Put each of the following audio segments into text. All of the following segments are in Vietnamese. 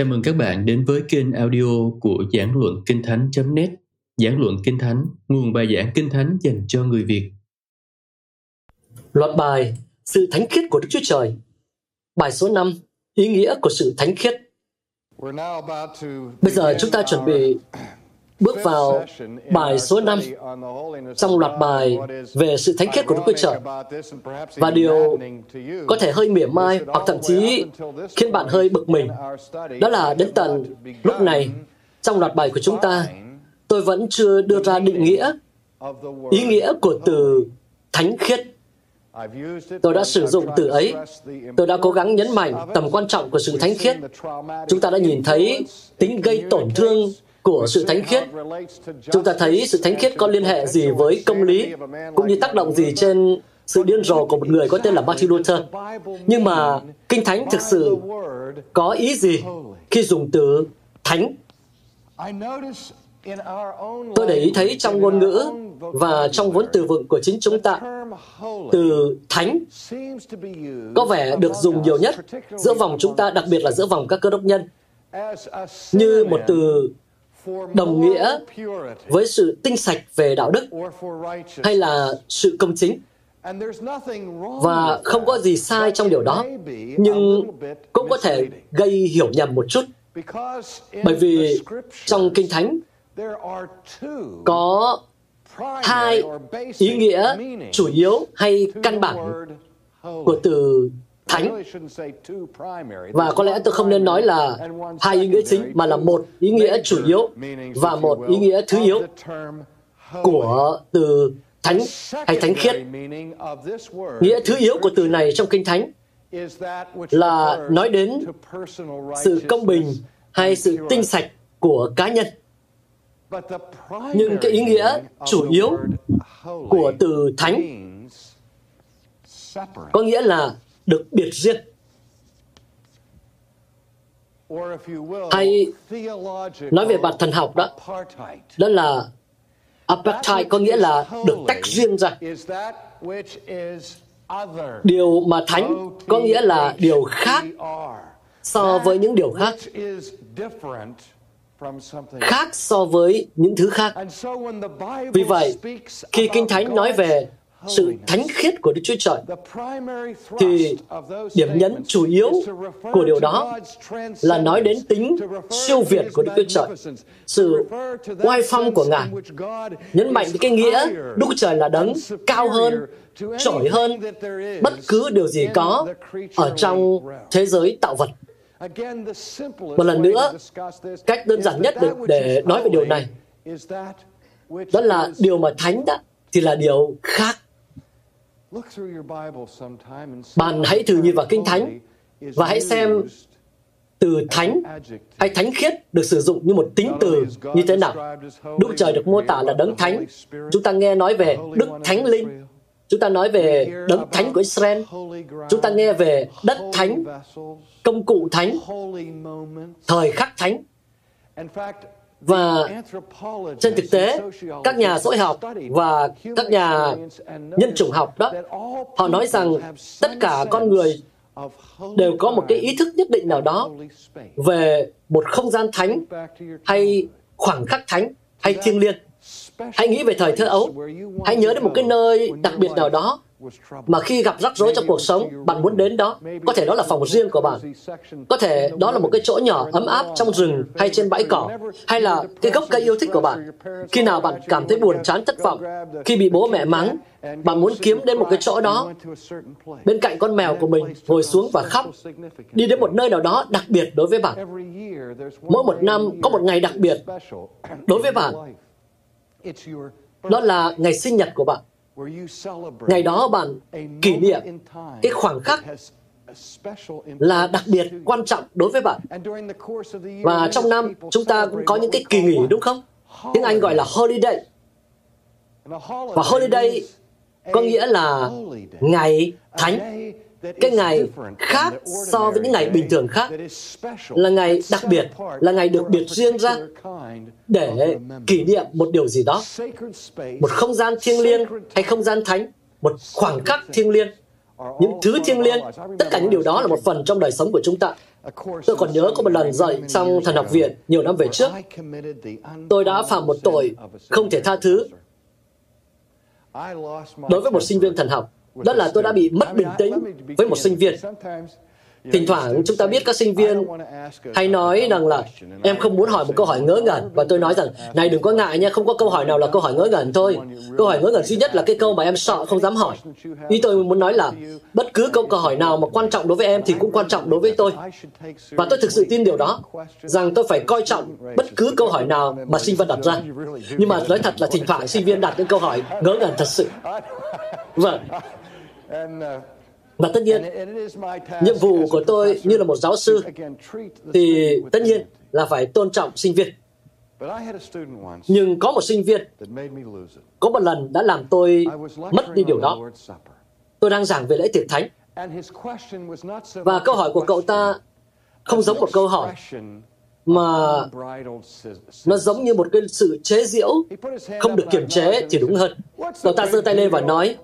Chào mừng các bạn đến với kênh audio của Giảng Luận Kinh Thánh.net Giảng Luận Kinh Thánh, nguồn bài giảng Kinh Thánh dành cho người Việt. Loạt bài Sự Thánh Khiết của Đức Chúa Trời. Bài số 5 Ý nghĩa của sự Thánh Khiết. Bây giờ chúng ta chuẩn bị bước vào bài số 5 trong loạt bài về sự thánh khiết của Đức Chúa Trời. Và điều có thể hơi mỉa mai hoặc thậm chí khiến bạn hơi bực mình, đó là đến tận lúc này, trong loạt bài của chúng ta, tôi vẫn chưa đưa ra định nghĩa, ý nghĩa của từ thánh khiết. Tôi đã sử dụng từ ấy. Tôi đã cố gắng nhấn mạnh tầm quan trọng của sự thánh khiết. Chúng ta đã nhìn thấy tính gây tổn thương của sự thánh khiết. Chúng ta thấy sự thánh khiết có liên hệ gì với công lý, cũng như tác động gì trên sự điên rồ của một người có tên là Martin Luther. Nhưng mà Kinh Thánh thực sự có ý gì khi dùng từ thánh? Tôi để ý thấy trong ngôn ngữ và trong vốn từ vựng của chính chúng ta, từ thánh có vẻ được dùng nhiều nhất giữa vòng chúng ta, đặc biệt là giữa vòng các cơ đốc nhân, như một từ đồng nghĩa với sự tinh sạch về đạo đức hay là sự công chính. Và không có gì sai trong điều đó, nhưng cũng có thể gây hiểu nhầm một chút. Bởi vì trong kinh thánh có hai ý nghĩa chủ yếu hay căn bản của từ thánh. Và có lẽ tôi không nên nói là hai ý nghĩa chính mà là một ý nghĩa chủ yếu và một ý nghĩa thứ yếu của từ thánh hay thánh khiết. Nghĩa thứ yếu của từ này trong kinh thánh là nói đến sự công bình hay sự tinh sạch của cá nhân. Nhưng cái ý nghĩa chủ yếu của từ thánh có nghĩa là được biệt riêng. Hay nói về bản thần học đó đó là apartheid có nghĩa là được tách riêng ra. Điều mà thánh có nghĩa là điều khác so với những điều khác. Khác so với những thứ khác. Vì vậy, khi kinh thánh nói về sự thánh khiết của Đức Chúa Trời, thì điểm nhấn chủ yếu của điều đó là nói đến tính siêu việt của Đức Chúa Trời, sự oai phong của Ngài, nhấn mạnh cái nghĩa Đức Chúa Trời là đấng cao hơn, trội hơn bất cứ điều gì có ở trong thế giới tạo vật. Một lần nữa, cách đơn giản nhất để, để nói về điều này đó là điều mà thánh đó thì là điều khác bạn hãy thử nhìn vào Kinh Thánh và hãy xem từ thánh hay thánh khiết được sử dụng như một tính từ như thế nào. Đức Trời được mô tả là đấng thánh. Chúng ta nghe nói về Đức Thánh Linh. Chúng ta nói về đấng thánh của Israel. Chúng ta nghe về đất thánh, công cụ thánh, thời khắc thánh. Và trên thực tế, các nhà xã hội học và các nhà nhân chủng học đó, họ nói rằng tất cả con người đều có một cái ý thức nhất định nào đó về một không gian thánh hay khoảng khắc thánh hay thiêng liêng. Hãy nghĩ về thời thơ ấu, hãy nhớ đến một cái nơi đặc biệt nào đó mà khi gặp rắc rối trong cuộc sống bạn muốn đến đó. Có thể đó là phòng riêng của bạn. có thể đó là một cái chỗ nhỏ ấm áp trong rừng hay trên bãi cỏ hay là cái gốc cây yêu thích của bạn. Khi nào bạn cảm thấy buồn chán thất vọng khi bị bố mẹ mắng bạn muốn kiếm đến một cái chỗ đó. Bên cạnh con mèo của mình ngồi xuống và khóc đi đến một nơi nào đó đặc biệt đối với bạn. Mỗi một năm có một ngày đặc biệt đối với bạn. Đó là ngày sinh nhật của bạn Ngày đó bạn kỷ niệm cái khoảng khắc là đặc biệt quan trọng đối với bạn. Và trong năm chúng ta cũng có những cái kỳ nghỉ đúng không? Tiếng Anh gọi là holiday. Và holiday có nghĩa là ngày thánh cái ngày khác so với những ngày bình thường khác là ngày đặc biệt là ngày được biệt riêng ra để kỷ niệm một điều gì đó. Một không gian thiêng liêng hay không gian thánh. Một khoảng khắc thiêng liêng. những thứ thiêng liêng tất cả những điều đó là một phần trong đời sống của chúng ta. Tôi còn nhớ có một lần dạy trong thần học viện nhiều năm về trước, tôi đã phạm một tội không thể tha thứ. đối với một sinh viên thần học. Đó là tôi đã bị mất bình tĩnh với một sinh viên. Thỉnh thoảng chúng ta biết các sinh viên hay nói rằng là em không muốn hỏi một câu hỏi ngớ ngẩn và tôi nói rằng này đừng có ngại nha, không có câu hỏi nào là câu hỏi ngớ ngẩn thôi. Câu hỏi ngớ ngẩn duy nhất là cái câu mà em sợ không dám hỏi. Ý tôi muốn nói là bất cứ câu câu hỏi nào mà quan trọng đối với em thì cũng quan trọng đối với tôi. Và tôi thực sự tin điều đó, rằng tôi phải coi trọng bất cứ câu hỏi nào mà sinh viên đặt ra. Nhưng mà nói thật là thỉnh thoảng sinh viên đặt những câu hỏi ngớ ngẩn thật sự. Vâng. Uh, và tất nhiên, nhiệm vụ của tôi như là một giáo sư thì tất nhiên là phải tôn trọng sinh viên. Nhưng có một sinh viên, có một lần đã làm tôi mất đi điều đó. Tôi đang giảng về lễ tiệc thánh. Và câu hỏi của cậu ta không giống một câu hỏi mà nó giống như một cái sự chế giễu không được kiềm chế thì đúng hơn. Cậu ta giơ tay lên và nói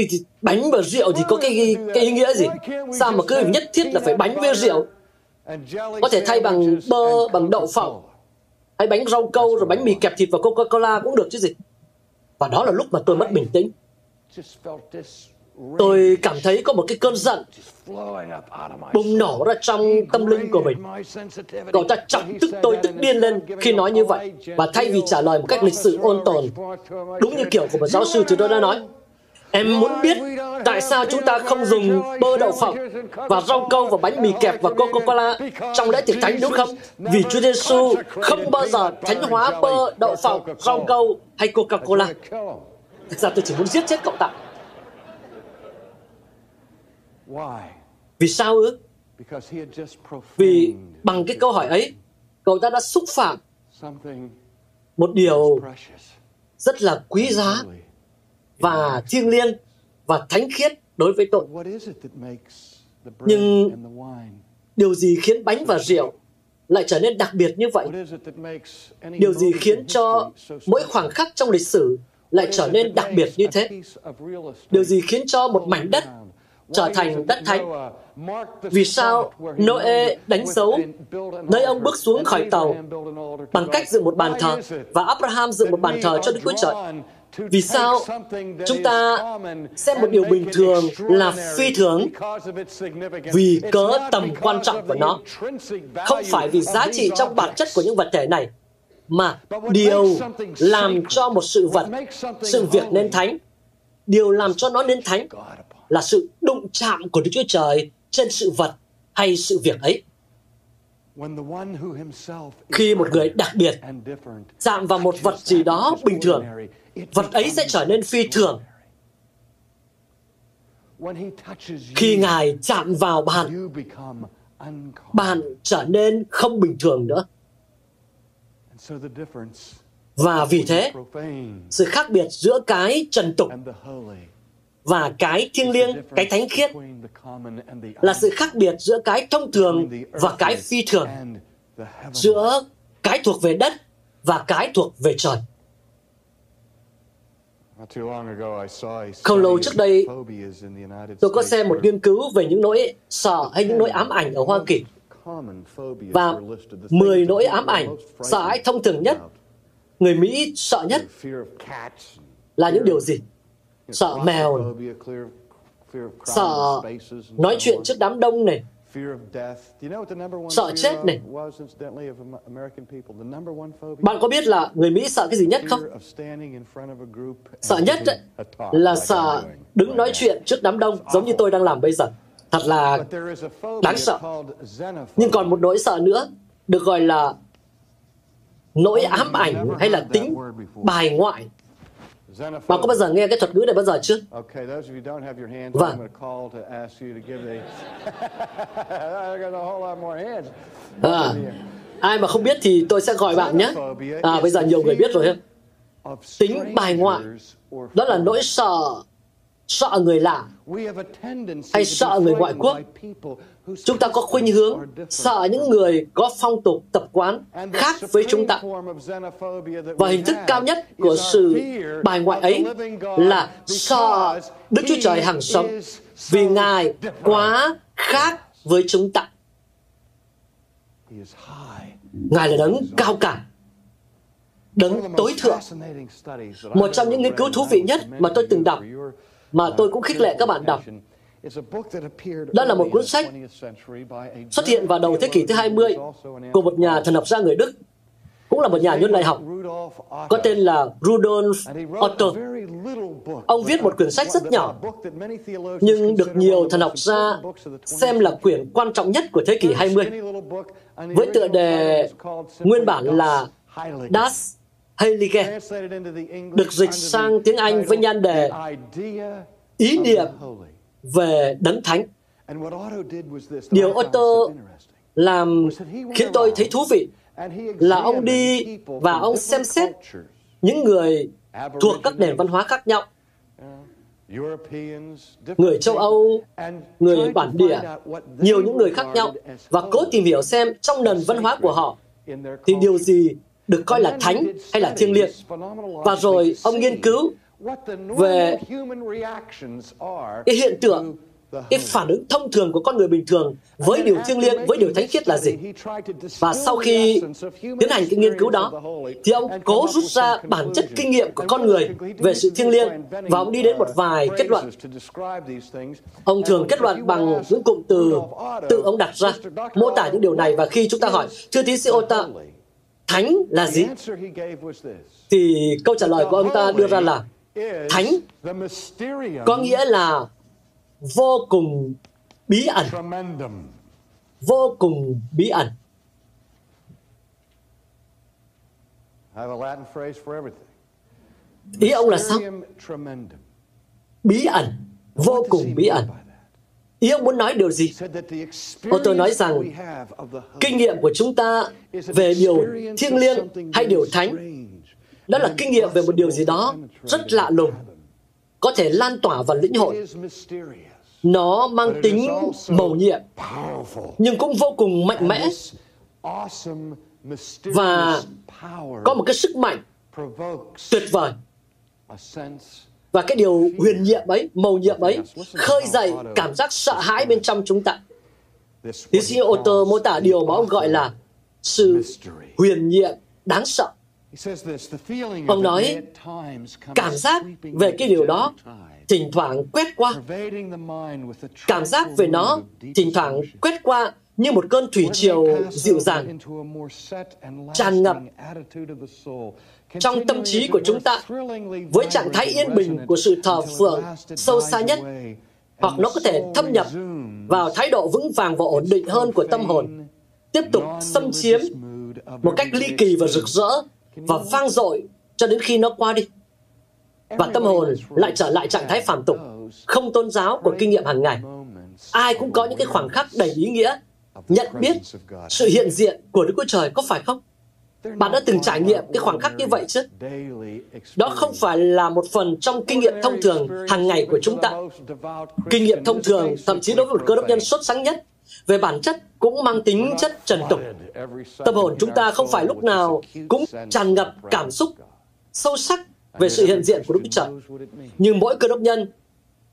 thì, thì bánh và rượu thì có cái cái ý nghĩa gì? Sao mà cứ nhất thiết là phải bánh với rượu? Có thể thay bằng bơ, bằng đậu phộng, hay bánh rau câu rồi bánh mì kẹp thịt và Coca-Cola cũng được chứ gì. Và đó là lúc mà tôi mất bình tĩnh. Tôi cảm thấy có một cái cơn giận bùng nổ ra trong tâm linh của mình. Cậu ta chọc tức tôi tức điên lên khi nói như vậy. Và thay vì trả lời một cách lịch sự ôn tồn, đúng như kiểu của một giáo sư thì tôi đã nói, Em muốn biết tại sao chúng ta không dùng bơ đậu phộng và rau câu và bánh mì kẹp và Coca-Cola trong lễ tiệc thánh đúng không? Vì Chúa Giêsu không bao giờ thánh hóa bơ, đậu phộng, rau câu hay Coca-Cola. Thực ra tôi chỉ muốn giết chết cậu ta. Vì sao ư? Vì bằng cái câu hỏi ấy, cậu ta đã xúc phạm một điều rất là quý giá và thiêng liêng và thánh khiết đối với tôi. Nhưng điều gì khiến bánh và rượu lại trở nên đặc biệt như vậy? Điều gì khiến cho mỗi khoảng khắc trong lịch sử lại trở nên đặc biệt như thế? Điều gì khiến cho một mảnh đất trở thành đất thánh? Vì sao Noe đánh dấu nơi ông bước xuống khỏi tàu bằng cách dựng một bàn thờ và Abraham dựng một bàn thờ cho Đức Chúa Trời? Vì sao? Chúng ta xem một điều bình thường là phi thường vì cớ tầm quan trọng của nó, không phải vì giá trị trong bản chất của những vật thể này, mà điều làm cho một sự vật, sự việc nên thánh, điều làm cho nó nên thánh là sự đụng chạm của Đức Chúa Trời trên sự vật hay sự việc ấy. Khi một người đặc biệt chạm vào một vật gì đó bình thường, vật ấy sẽ trở nên phi thường. Khi Ngài chạm vào bạn, bạn trở nên không bình thường nữa. Và vì thế, sự khác biệt giữa cái trần tục và cái thiêng liêng, cái thánh khiết là sự khác biệt giữa cái thông thường và cái phi thường, giữa cái thuộc về đất và cái thuộc về trời. Không lâu trước đây, tôi có xem một nghiên cứu về những nỗi sợ hay những nỗi ám ảnh ở Hoa Kỳ. Và 10 nỗi ám ảnh, sợ hãi thông thường nhất, người Mỹ sợ nhất là những điều gì? Sợ mèo, sợ nói chuyện trước đám đông này, sợ chết này. Bạn có biết là người Mỹ sợ cái gì nhất không? Sợ nhất ấy, là sợ đứng nói chuyện trước đám đông giống như tôi đang làm bây giờ. Thật là đáng sợ. Nhưng còn một nỗi sợ nữa được gọi là nỗi ám ảnh hay là tính bài ngoại bạn có bao giờ nghe cái thuật ngữ này bao giờ chưa? Vâng. À, ai mà không biết thì tôi sẽ gọi bạn nhé. À, bây giờ nhiều người biết rồi. Tính bài ngoại, đó là nỗi sợ sợ người lạ. Hay sợ người ngoại quốc. chúng ta có khuynh hướng sợ những người có phong tục tập quán khác với chúng ta. và hình thức cao nhất của sự bài ngoại ấy là sợ đức chúa trời hằng sống vì ngài quá khác với chúng ta. Ngài là đấng cao cả, đấng tối thượng. Một trong những nghiên cứu thú vị nhất mà tôi từng đọc, mà tôi cũng khích lệ các bạn đọc, đó là một cuốn sách xuất hiện vào đầu thế kỷ thứ 20 của một nhà thần học gia người Đức, cũng là một nhà nhân đại học, có tên là Rudolf Otto. Ông viết một quyển sách rất nhỏ, nhưng được nhiều thần học gia xem là quyển quan trọng nhất của thế kỷ 20, với tựa đề nguyên bản là Das Heilige, được dịch sang tiếng Anh với nhan đề Ý niệm về đấng thánh. Điều Otto làm khiến tôi thấy thú vị là ông đi và ông xem xét những người thuộc các nền văn hóa khác nhau. Người châu Âu, người bản địa, nhiều những người khác nhau và cố tìm hiểu xem trong nền văn hóa của họ thì điều gì được coi là thánh hay là thiêng liêng. Và rồi ông nghiên cứu về cái hiện tượng cái phản ứng thông thường của con người bình thường với điều thiêng liêng, với điều thánh khiết là gì. Và sau khi tiến hành cái nghiên cứu đó, thì ông cố rút ra bản chất kinh nghiệm của con người về sự thiêng liêng và ông đi đến một vài kết luận. Ông thường kết luận bằng những cụm từ tự ông đặt ra, mô tả những điều này và khi chúng ta hỏi, thưa tiến sĩ Ota, thánh là gì? Thì câu trả lời của ông ta đưa ra là thánh có nghĩa là vô cùng bí ẩn. vô cùng bí ẩn. Ý ông là sao? Bí ẩn vô cùng bí ẩn ý ông muốn nói điều gì? Ô tôi nói rằng kinh nghiệm của chúng ta về điều thiêng liêng hay điều thánh. đó là kinh nghiệm về một điều gì đó rất lạ lùng có thể lan tỏa và lĩnh hội. Nó mang tính mầu nhiệm nhưng cũng vô cùng mạnh mẽ. Và có một cái sức mạnh tuyệt vời và cái điều huyền nhiệm ấy, mầu nhiệm ấy, khơi dậy cảm giác sợ hãi bên trong chúng ta tiến sĩ Otter mô tả điều mà ông gọi là sự huyền nhiệm đáng sợ ông nói, cảm giác về cái điều đó thỉnh thoảng quét qua. Cảm giác về nó thỉnh thoảng quét qua như một cơn thủy triều dịu dàng, tràn ngập trong tâm trí của chúng ta với trạng thái yên bình của sự thờ phượng sâu xa nhất hoặc nó có thể thâm nhập vào thái độ vững vàng và ổn định hơn của tâm hồn tiếp tục xâm chiếm một cách ly kỳ và rực rỡ và vang dội cho đến khi nó qua đi và tâm hồn lại trở lại trạng thái phàm tục, không tôn giáo của kinh nghiệm hàng ngày. Ai cũng có những cái khoảng khắc đầy ý nghĩa, nhận biết sự hiện diện của Đức Chúa Trời có phải không? Bạn đã từng trải nghiệm cái khoảng khắc như vậy chứ? Đó không phải là một phần trong kinh nghiệm thông thường hàng ngày của chúng ta. Kinh nghiệm thông thường, thậm chí đối với một cơ đốc nhân xuất sắc nhất, về bản chất cũng mang tính chất trần tục. Tâm hồn chúng ta không phải lúc nào cũng tràn ngập cảm xúc sâu sắc về sự hiện diện của Đức Chúa Trời. Nhưng mỗi cơ đốc nhân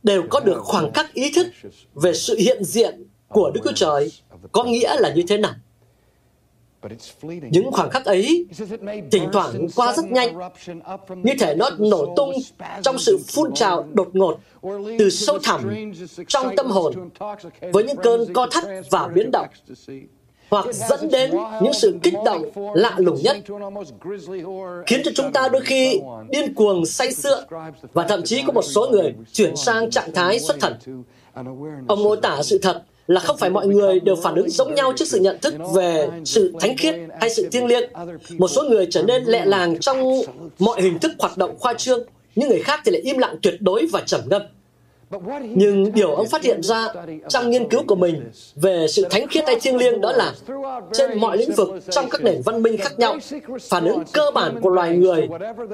đều có được khoảng khắc ý thức về sự hiện diện của Đức Chúa Trời có nghĩa là như thế nào. Những khoảng khắc ấy thỉnh thoảng qua rất nhanh, như thể nó nổ tung trong sự phun trào đột ngột từ sâu thẳm trong tâm hồn với những cơn co thắt và biến động hoặc dẫn đến những sự kích động lạ lùng nhất, khiến cho chúng ta đôi khi điên cuồng say sưa và thậm chí có một số người chuyển sang trạng thái xuất thần. Ông mô tả sự thật là không phải mọi người đều phản ứng giống nhau trước sự nhận thức về sự thánh khiết hay sự thiêng liêng. Một số người trở nên lẹ làng trong mọi hình thức hoạt động khoa trương, những người khác thì lại im lặng tuyệt đối và trầm ngâm. Nhưng điều ông phát hiện ra trong nghiên cứu của mình về sự thánh khiết hay thiêng liêng đó là trên mọi lĩnh vực trong các nền văn minh khác nhau, phản ứng cơ bản của loài người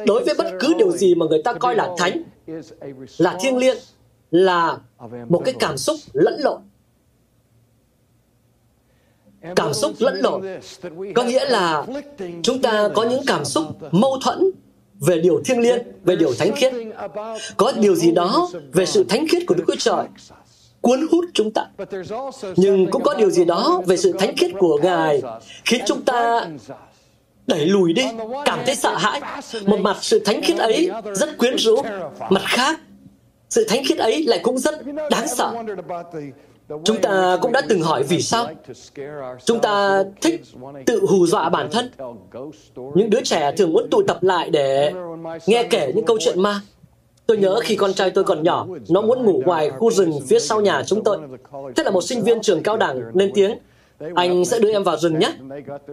đối với bất cứ điều gì mà người ta coi là thánh, là thiêng liêng, là một cái cảm xúc lẫn lộn. Cảm xúc lẫn lộn có nghĩa là chúng ta có những cảm xúc mâu thuẫn về điều thiêng liêng, về điều thánh khiết. Có điều gì đó về sự thánh khiết của Đức Chúa Trời cuốn hút chúng ta. Nhưng cũng có điều gì đó về sự thánh khiết của Ngài khiến chúng ta đẩy lùi đi, cảm thấy sợ hãi. Một mặt sự thánh khiết ấy rất quyến rũ, mặt khác sự thánh khiết ấy lại cũng rất đáng sợ. Chúng ta cũng đã từng hỏi vì sao chúng ta thích tự hù dọa bản thân. Những đứa trẻ thường muốn tụ tập lại để nghe kể những câu chuyện ma. Tôi nhớ khi con trai tôi còn nhỏ, nó muốn ngủ ngoài khu rừng phía sau nhà chúng tôi. Thế là một sinh viên trường cao đẳng lên tiếng, anh sẽ đưa em vào rừng nhé.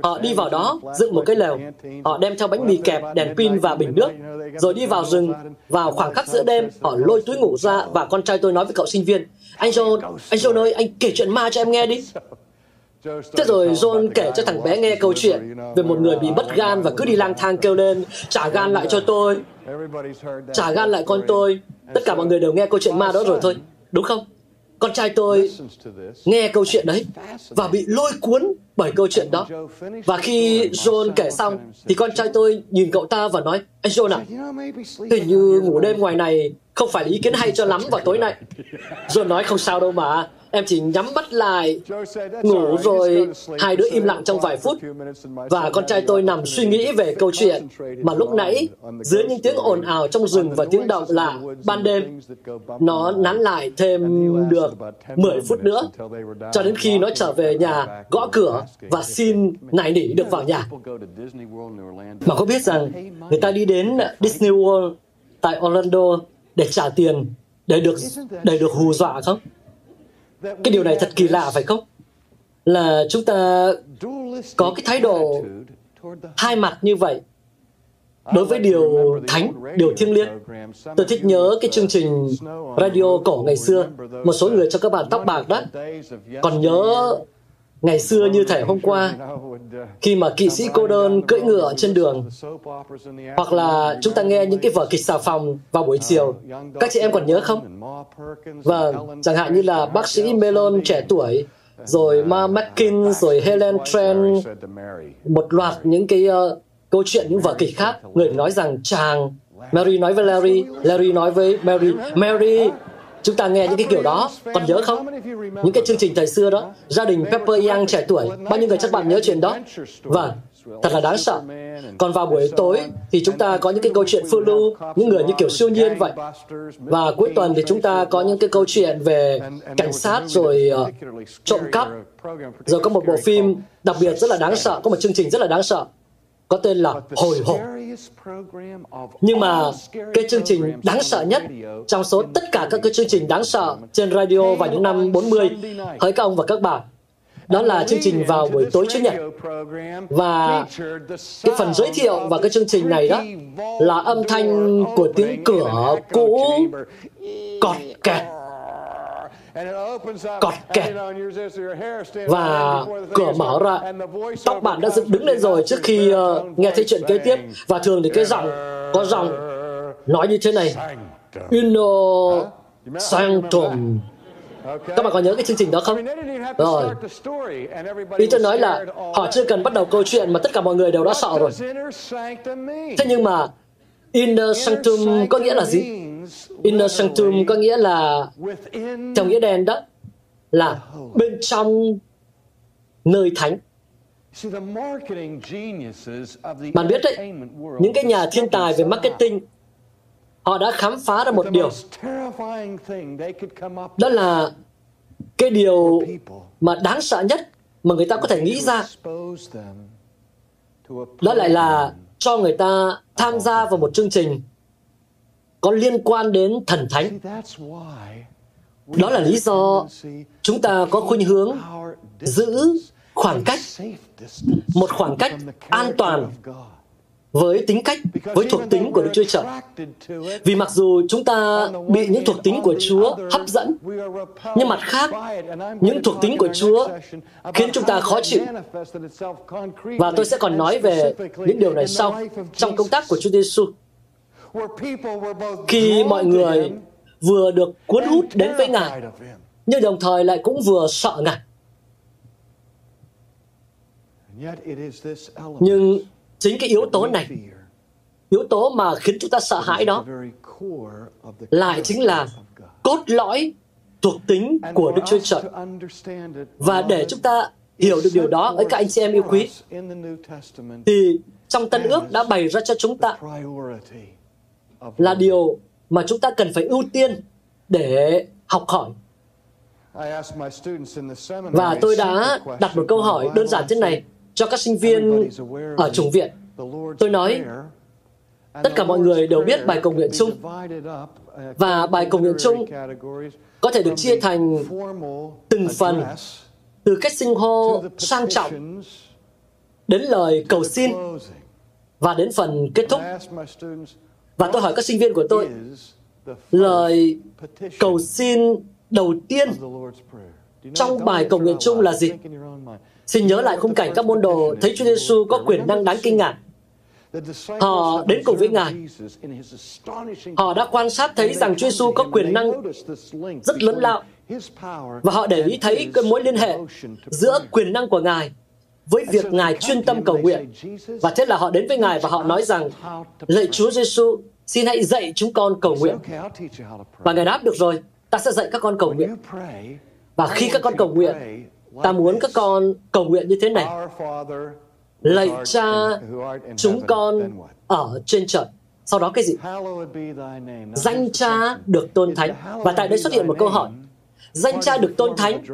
Họ đi vào đó, dựng một cái lều. Họ đem theo bánh mì kẹp, đèn pin và bình nước. Rồi đi vào rừng. Vào khoảng khắc giữa đêm, họ lôi túi ngủ ra và con trai tôi nói với cậu sinh viên, anh John, anh John ơi, anh kể chuyện ma cho em nghe đi. Thế rồi John kể cho thằng bé nghe câu chuyện về một người bị mất gan và cứ đi lang thang kêu lên, trả gan lại cho tôi, trả gan lại con tôi. Tất cả mọi người đều nghe câu chuyện ma đó rồi thôi, đúng không? Con trai tôi nghe câu chuyện đấy và bị lôi cuốn bởi câu chuyện đó. Và khi John kể xong, thì con trai tôi nhìn cậu ta và nói, anh John à, hình như ngủ đêm ngoài này không phải là ý kiến hay cho lắm vào tối nay. John nói không sao đâu mà, em chỉ nhắm mắt lại, ngủ rồi hai đứa im lặng trong vài phút. Và con trai tôi nằm suy nghĩ về câu chuyện mà lúc nãy, dưới những tiếng ồn ào trong rừng và tiếng động lạ ban đêm, nó nán lại thêm được 10 phút nữa, cho đến khi nó trở về nhà, gõ cửa và xin nài nỉ được vào nhà. Mà có biết rằng người ta đi đến Disney World tại Orlando để trả tiền để được để được hù dọa không? Cái điều này thật kỳ lạ phải không? Là chúng ta có cái thái độ hai mặt như vậy đối với điều thánh, điều thiêng liêng. Tôi thích nhớ cái chương trình radio cổ ngày xưa, một số người cho các bạn tóc bạc đó còn nhớ ngày xưa như thể hôm qua khi mà kỵ sĩ cô đơn cưỡi ngựa trên đường hoặc là chúng ta nghe những cái vở kịch xà phòng vào buổi chiều các chị em còn nhớ không? Vâng chẳng hạn như là bác sĩ Melon trẻ tuổi rồi Ma Mackin, rồi Helen Trent một loạt những cái uh, câu chuyện những vở kịch khác. Người nói rằng chàng Mary nói với Larry Larry nói với Mary Mary Chúng ta nghe những cái kiểu đó, còn nhớ không? Những cái chương trình thời xưa đó, gia đình Pepper Young trẻ tuổi, bao nhiêu người chắc bạn nhớ chuyện đó? Vâng, thật là đáng sợ. Còn vào buổi tối thì chúng ta có những cái câu chuyện phương lưu, những người như kiểu siêu nhiên vậy. Và cuối tuần thì chúng ta có những cái câu chuyện về cảnh sát rồi uh, trộm cắp. Rồi có một bộ phim đặc biệt rất là đáng sợ, có một chương trình rất là đáng sợ có tên là Hồi hộp. Nhưng mà cái chương trình đáng sợ nhất trong số tất cả các cái chương trình đáng sợ trên radio vào những năm 40, hỡi các ông và các bà, đó là chương trình vào buổi tối Chủ nhật. Và cái phần giới thiệu vào cái chương trình này đó là âm thanh của tiếng cửa cũ cọt kẹt cọt kẹt. Và cửa mở ra. Tóc bạn đã dựng đứng lên rồi trước khi uh, nghe thấy chuyện kế tiếp. và thường thì cái giọng có giọng nói như thế này. Inno Sanctum. các bạn có nhớ cái chương trình đó không? Rồi. Ý tôi nói là họ chưa cần bắt đầu câu chuyện mà tất cả mọi người đều đã sợ rồi. Thế nhưng mà Inner Sanctum có nghĩa là gì? Inner Sanctum có nghĩa là trong nghĩa đen đó là bên trong nơi thánh. Bạn biết đấy, những cái nhà thiên tài về marketing họ đã khám phá ra một điều đó là cái điều mà đáng sợ nhất mà người ta có thể nghĩ ra đó lại là cho người ta tham gia vào một chương trình có liên quan đến thần thánh. Đó là lý do chúng ta có khuynh hướng giữ khoảng cách, một khoảng cách an toàn với tính cách, với thuộc tính của Đức Chúa Trời. Vì mặc dù chúng ta bị những thuộc tính của Chúa hấp dẫn, nhưng mặt khác, những thuộc tính của Chúa khiến chúng ta khó chịu. Và tôi sẽ còn nói về những điều này sau trong công tác của Chúa Giêsu khi mọi người vừa được cuốn hút đến với Ngài, nhưng đồng thời lại cũng vừa sợ Ngài. Nhưng chính cái yếu tố này, yếu tố mà khiến chúng ta sợ hãi đó, lại chính là cốt lõi thuộc tính của Đức Chúa Trời. Và để chúng ta hiểu được điều đó ở các anh chị em yêu quý, thì trong Tân ước đã bày ra cho chúng ta là điều mà chúng ta cần phải ưu tiên để học hỏi. Và tôi đã đặt một câu hỏi đơn giản thế này cho các sinh viên ở chủng viện. Tôi nói, tất cả mọi người đều biết bài cầu nguyện chung và bài cầu nguyện chung có thể được chia thành từng phần từ cách sinh hô sang trọng đến lời cầu xin và đến phần kết thúc. Và tôi hỏi các sinh viên của tôi, lời cầu xin đầu tiên trong bài cầu nguyện chung là gì? Xin nhớ lại khung cảnh các môn đồ thấy Chúa Giêsu có quyền năng đáng kinh ngạc. Họ đến cùng với Ngài. Họ đã quan sát thấy rằng Chúa Giêsu có quyền năng rất lớn lao và họ để ý thấy cái mối liên hệ giữa quyền năng của Ngài với việc Ngài chuyên tâm cầu nguyện. Và thế là họ đến với Ngài và họ nói rằng, lạy Chúa Giêsu, xin hãy dạy chúng con cầu nguyện. Và Ngài đáp được rồi, ta sẽ dạy các con cầu nguyện. Và khi các con cầu nguyện, ta muốn các con cầu nguyện như thế này. Lạy cha chúng con ở trên trời. Sau đó cái gì? Danh cha được tôn thánh. Và tại đây xuất hiện một câu hỏi. Danh cha được tôn thánh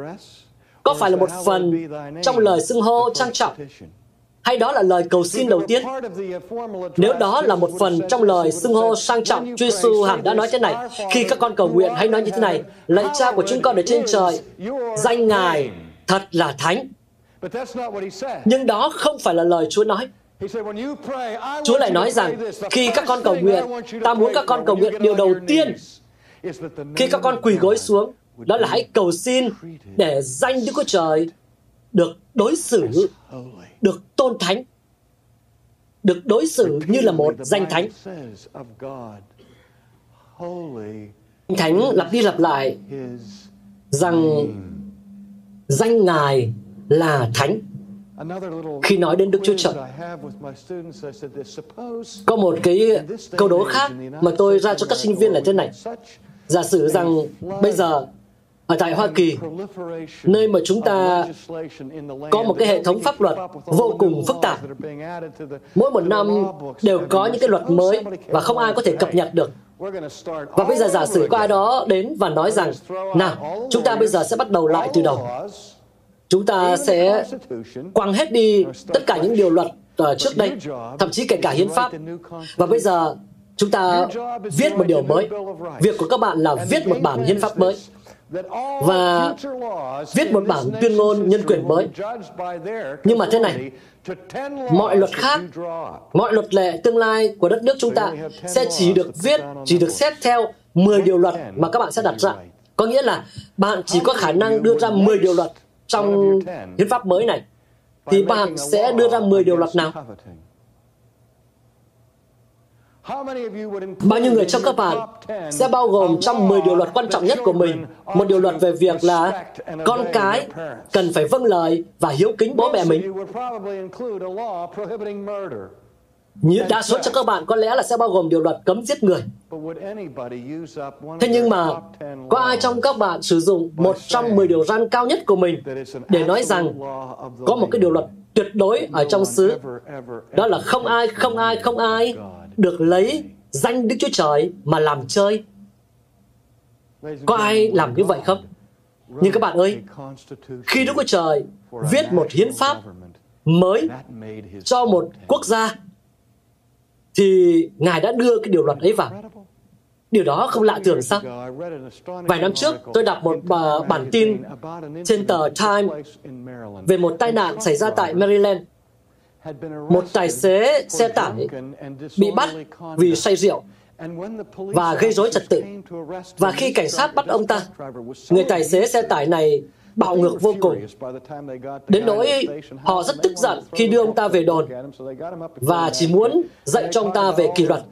có phải là một phần trong lời xưng hô trang trọng hay đó là lời cầu xin đầu tiên? Nếu đó là một phần trong lời xưng hô sang trọng, Chúa Giêsu hẳn đã nói thế này, khi các con cầu nguyện hãy nói như thế này, lạy cha của chúng con ở trên trời, danh Ngài thật là thánh. Nhưng đó không phải là lời Chúa nói. Chúa lại nói rằng, khi các con cầu nguyện, ta muốn các con cầu nguyện điều đầu tiên. Khi các con quỳ gối xuống, đó là hãy cầu xin để danh Đức Chúa Trời được đối xử, được tôn thánh, được đối xử như là một danh thánh. Thánh lặp đi lặp lại rằng danh Ngài là thánh. Khi nói đến Đức Chúa Trời, có một cái câu đố khác mà tôi ra cho các sinh viên là thế này. Giả sử rằng bây giờ ở tại Hoa Kỳ, nơi mà chúng ta có một cái hệ thống pháp luật vô cùng phức tạp. Mỗi một năm đều có những cái luật mới và không ai có thể cập nhật được. Và bây giờ giả sử có ai đó đến và nói rằng, nào, chúng ta bây giờ sẽ bắt đầu lại từ đầu. Chúng ta sẽ quăng hết đi tất cả những điều luật ờ, trước đây, thậm chí kể cả hiến pháp. Và bây giờ chúng ta viết một điều mới. Việc của các bạn là viết một bản hiến pháp mới và viết một bản tuyên ngôn nhân quyền mới. Nhưng mà thế này, mọi luật khác, mọi luật lệ tương lai của đất nước chúng ta sẽ chỉ được viết, chỉ được xét theo 10 điều luật mà các bạn sẽ đặt ra. Có nghĩa là bạn chỉ có khả năng đưa ra 10 điều luật trong hiến pháp mới này. Thì bạn sẽ đưa ra 10 điều luật nào? Bao nhiêu người trong các bạn sẽ bao gồm trong 10 điều luật quan trọng nhất của mình? Một điều luật về việc là con cái cần phải vâng lời và hiếu kính bố mẹ mình. Như đa số cho các bạn có lẽ là sẽ bao gồm điều luật cấm giết người. Thế nhưng mà có ai trong các bạn sử dụng một trong 10 điều răn cao nhất của mình để nói rằng có một cái điều luật tuyệt đối ở trong xứ? đó là không ai, không ai, không ai được lấy danh Đức Chúa Trời mà làm chơi. Có ai làm như vậy không? Nhưng các bạn ơi, khi Đức Chúa Trời viết một hiến pháp mới cho một quốc gia, thì Ngài đã đưa cái điều luật ấy vào. Điều đó không lạ thường sao? Vài năm trước, tôi đọc một à, bản tin trên tờ Time về một tai nạn xảy ra tại Maryland một tài xế xe tải bị bắt vì say rượu và gây rối trật tự. Và khi cảnh sát bắt ông ta, người tài xế xe tải này bạo ngược vô cùng. Đến nỗi họ rất tức giận khi đưa ông ta về đồn và chỉ muốn dạy cho ông ta về kỷ luật.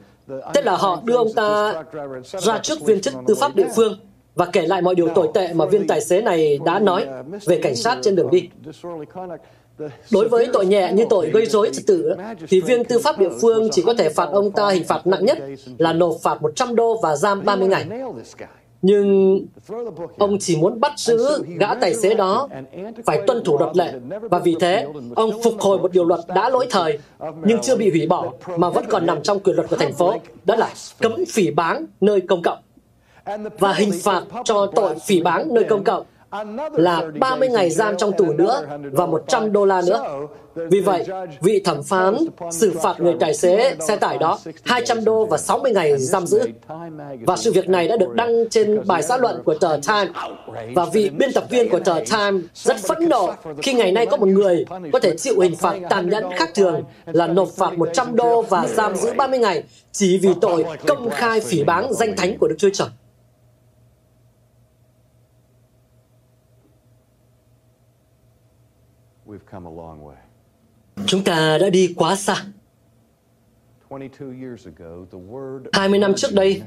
Thế là họ đưa ông ta ra trước viên chức tư pháp địa phương và kể lại mọi điều tồi tệ mà viên tài xế này đã nói về cảnh sát trên đường đi. Đối với tội nhẹ như tội gây rối trật tự, thì viên tư pháp địa phương chỉ có thể phạt ông ta hình phạt nặng nhất là nộp phạt 100 đô và giam 30 ngày. Nhưng ông chỉ muốn bắt giữ gã tài xế đó phải tuân thủ luật lệ và vì thế ông phục hồi một điều luật đã lỗi thời nhưng chưa bị hủy bỏ mà vẫn còn nằm trong quyền luật của thành phố đó là cấm phỉ báng nơi công cộng và hình phạt cho tội phỉ báng nơi công cộng là 30 ngày giam trong tù nữa và 100 đô la nữa. Vì vậy, vị thẩm phán xử phạt người tài xế xe tải đó 200 đô và 60 ngày giam giữ. Và sự việc này đã được đăng trên bài xã luận của tờ Time. Và vị biên tập viên của tờ Time rất phẫn nộ khi ngày nay có một người có thể chịu hình phạt tàn nhẫn khác thường là nộp phạt 100 đô và giam giữ 30 ngày chỉ vì tội công khai phỉ báng danh thánh của Đức Chúa Trời. Chúng ta đã đi quá xa. 20 năm trước đây,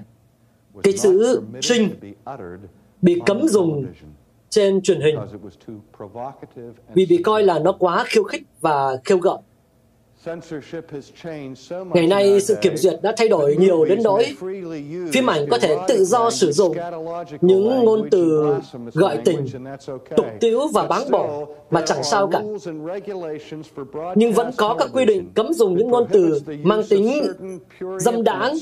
cái chữ trinh bị cấm dùng trên truyền hình vì bị coi là nó quá khiêu khích và khiêu gợi. Ngày nay, sự kiểm duyệt đã thay đổi nhiều đến nỗi phim ảnh có thể tự do sử dụng những ngôn từ gợi tình, tục tiễu và báng bổ mà chẳng sao cả. Nhưng vẫn có các quy định cấm dùng những ngôn từ mang tính dâm đãng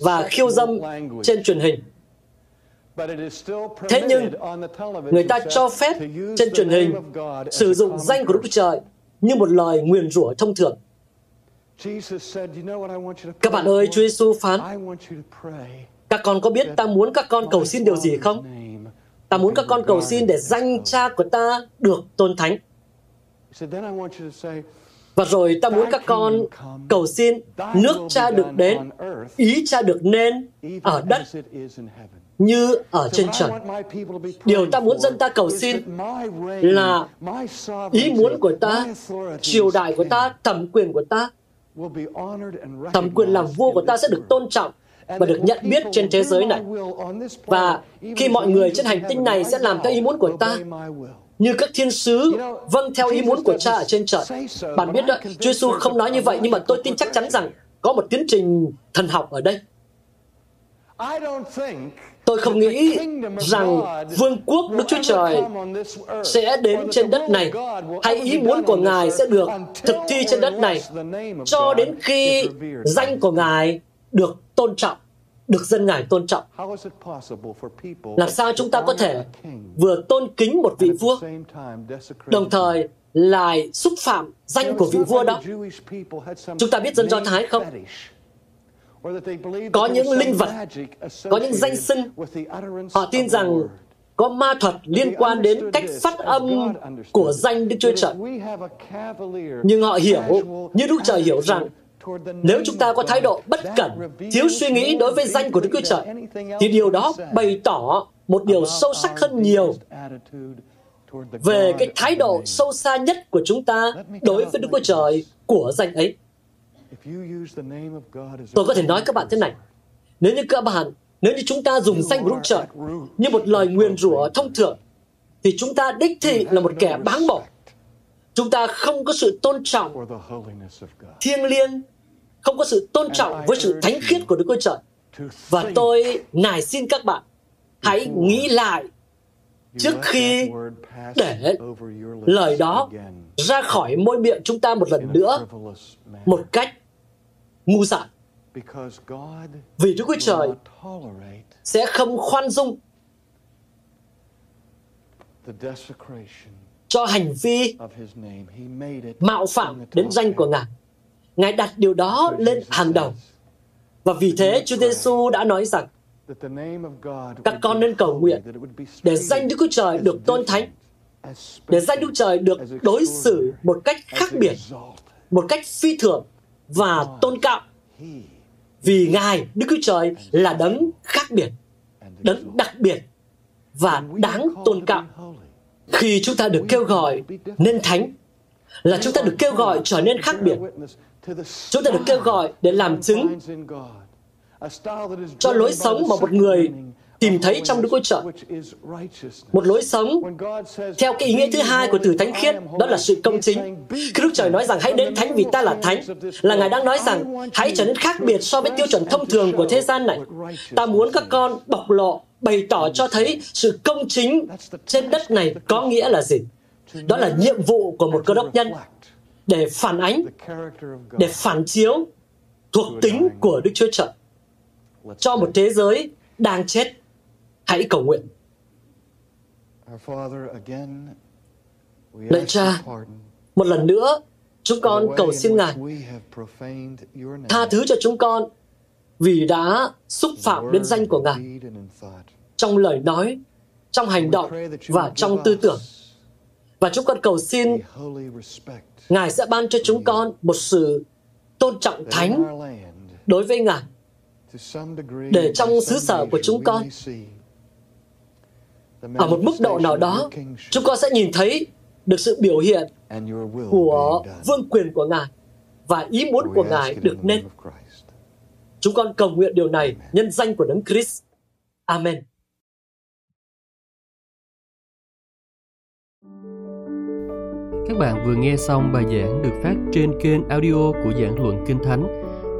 và khiêu dâm trên truyền hình. Thế nhưng, người ta cho phép trên truyền hình sử dụng danh của Đức Trời như một lời nguyền rủa thông thường. Các bạn ơi, Chúa Giêsu phán, các con có biết ta muốn các con cầu xin điều gì không? Ta muốn các con cầu xin để danh cha của ta được tôn thánh. Và rồi ta muốn các con cầu xin nước cha được đến, ý cha được nên ở đất như ở trên trời. Điều ta muốn dân ta cầu xin là ý muốn của ta, triều đại của ta, thẩm quyền của ta thẩm quyền làm vua của ta sẽ được tôn trọng và được nhận biết trên thế giới này. Và khi mọi người trên hành tinh này sẽ làm theo ý muốn của ta, như các thiên sứ vâng theo ý muốn của cha ở trên trời. Bạn biết đó, Chúa Giêsu không nói như vậy, nhưng mà tôi tin chắc chắn rằng có một tiến trình thần học ở đây. Tôi không nghĩ rằng vương quốc Đức Chúa Trời sẽ đến trên đất này hay ý muốn của Ngài sẽ được thực thi trên đất này cho đến khi danh của Ngài được tôn trọng, được dân Ngài tôn trọng. Làm sao chúng ta có thể vừa tôn kính một vị vua, đồng thời lại xúc phạm danh của vị vua đó? Chúng ta biết dân Do Thái không? Có những linh vật, có những danh xưng. Họ tin rằng có ma thuật liên quan đến cách phát âm của danh Đức Chúa Trời. Nhưng họ hiểu, như Đức Trời hiểu rằng nếu chúng ta có thái độ bất cẩn, thiếu suy nghĩ đối với danh của Đức Chúa Trời, thì điều đó bày tỏ một điều sâu sắc hơn nhiều về cái thái độ sâu xa nhất của chúng ta đối với Đức Chúa Trời của danh ấy. Tôi có thể nói các bạn thế này. Nếu như các bạn, nếu như chúng ta dùng danh của Đức Trời như một lời nguyền rủa thông thường, thì chúng ta đích thị là một kẻ báng bỏ. Chúng ta không có sự tôn trọng thiêng liêng, không có sự tôn trọng với sự thánh khiết của Đức Chúa Trời. Và tôi nài xin các bạn, hãy nghĩ lại trước khi để lời đó ra khỏi môi miệng chúng ta một lần nữa một cách ngu dại. Vì Đức Chúa Trời sẽ không khoan dung cho hành vi mạo phạm đến danh của Ngài. Ngài đặt điều đó lên hàng đầu. Và vì thế Chúa Giêsu đã nói rằng các con nên cầu nguyện để danh Đức Chúa Trời được tôn thánh, để danh Đức Trời được đối xử một cách khác biệt, một cách phi thường và tôn trọng Vì Ngài, Đức Chúa Trời là đấng khác biệt, đấng đặc biệt và đáng tôn trọng. Khi chúng ta được kêu gọi nên thánh, là chúng ta được kêu gọi trở nên khác biệt. Chúng ta được kêu gọi để làm chứng cho lối sống mà một người tìm thấy trong Đức Chúa Trời. Một lối sống theo cái ý nghĩa thứ hai của từ thánh khiết, đó là sự công chính. Khi Đức Trời nói rằng hãy đến thánh vì ta là thánh, là Ngài đang nói rằng hãy trở nên khác biệt so với tiêu chuẩn thông thường của thế gian này. Ta muốn các con bộc lộ bày tỏ cho thấy sự công chính trên đất này có nghĩa là gì? Đó là nhiệm vụ của một cơ đốc nhân để phản ánh, để phản chiếu thuộc tính của Đức Chúa Trời cho một thế giới đang chết. Hãy cầu nguyện. Lạy cha, một lần nữa, chúng con cầu xin Ngài tha thứ cho chúng con vì đã xúc phạm đến danh của Ngài. Trong lời nói, trong hành động và trong tư tưởng. Và chúng con cầu xin Ngài sẽ ban cho chúng con một sự tôn trọng thánh đối với Ngài. để trong xứ sở của chúng con ở một mức độ nào đó, chúng con sẽ nhìn thấy được sự biểu hiện của vương quyền của Ngài và ý muốn của Ngài được nên. Chúng con cầu nguyện điều này nhân danh của Đấng Christ. Amen. Các bạn vừa nghe xong bài giảng được phát trên kênh audio của giảng luận Kinh Thánh.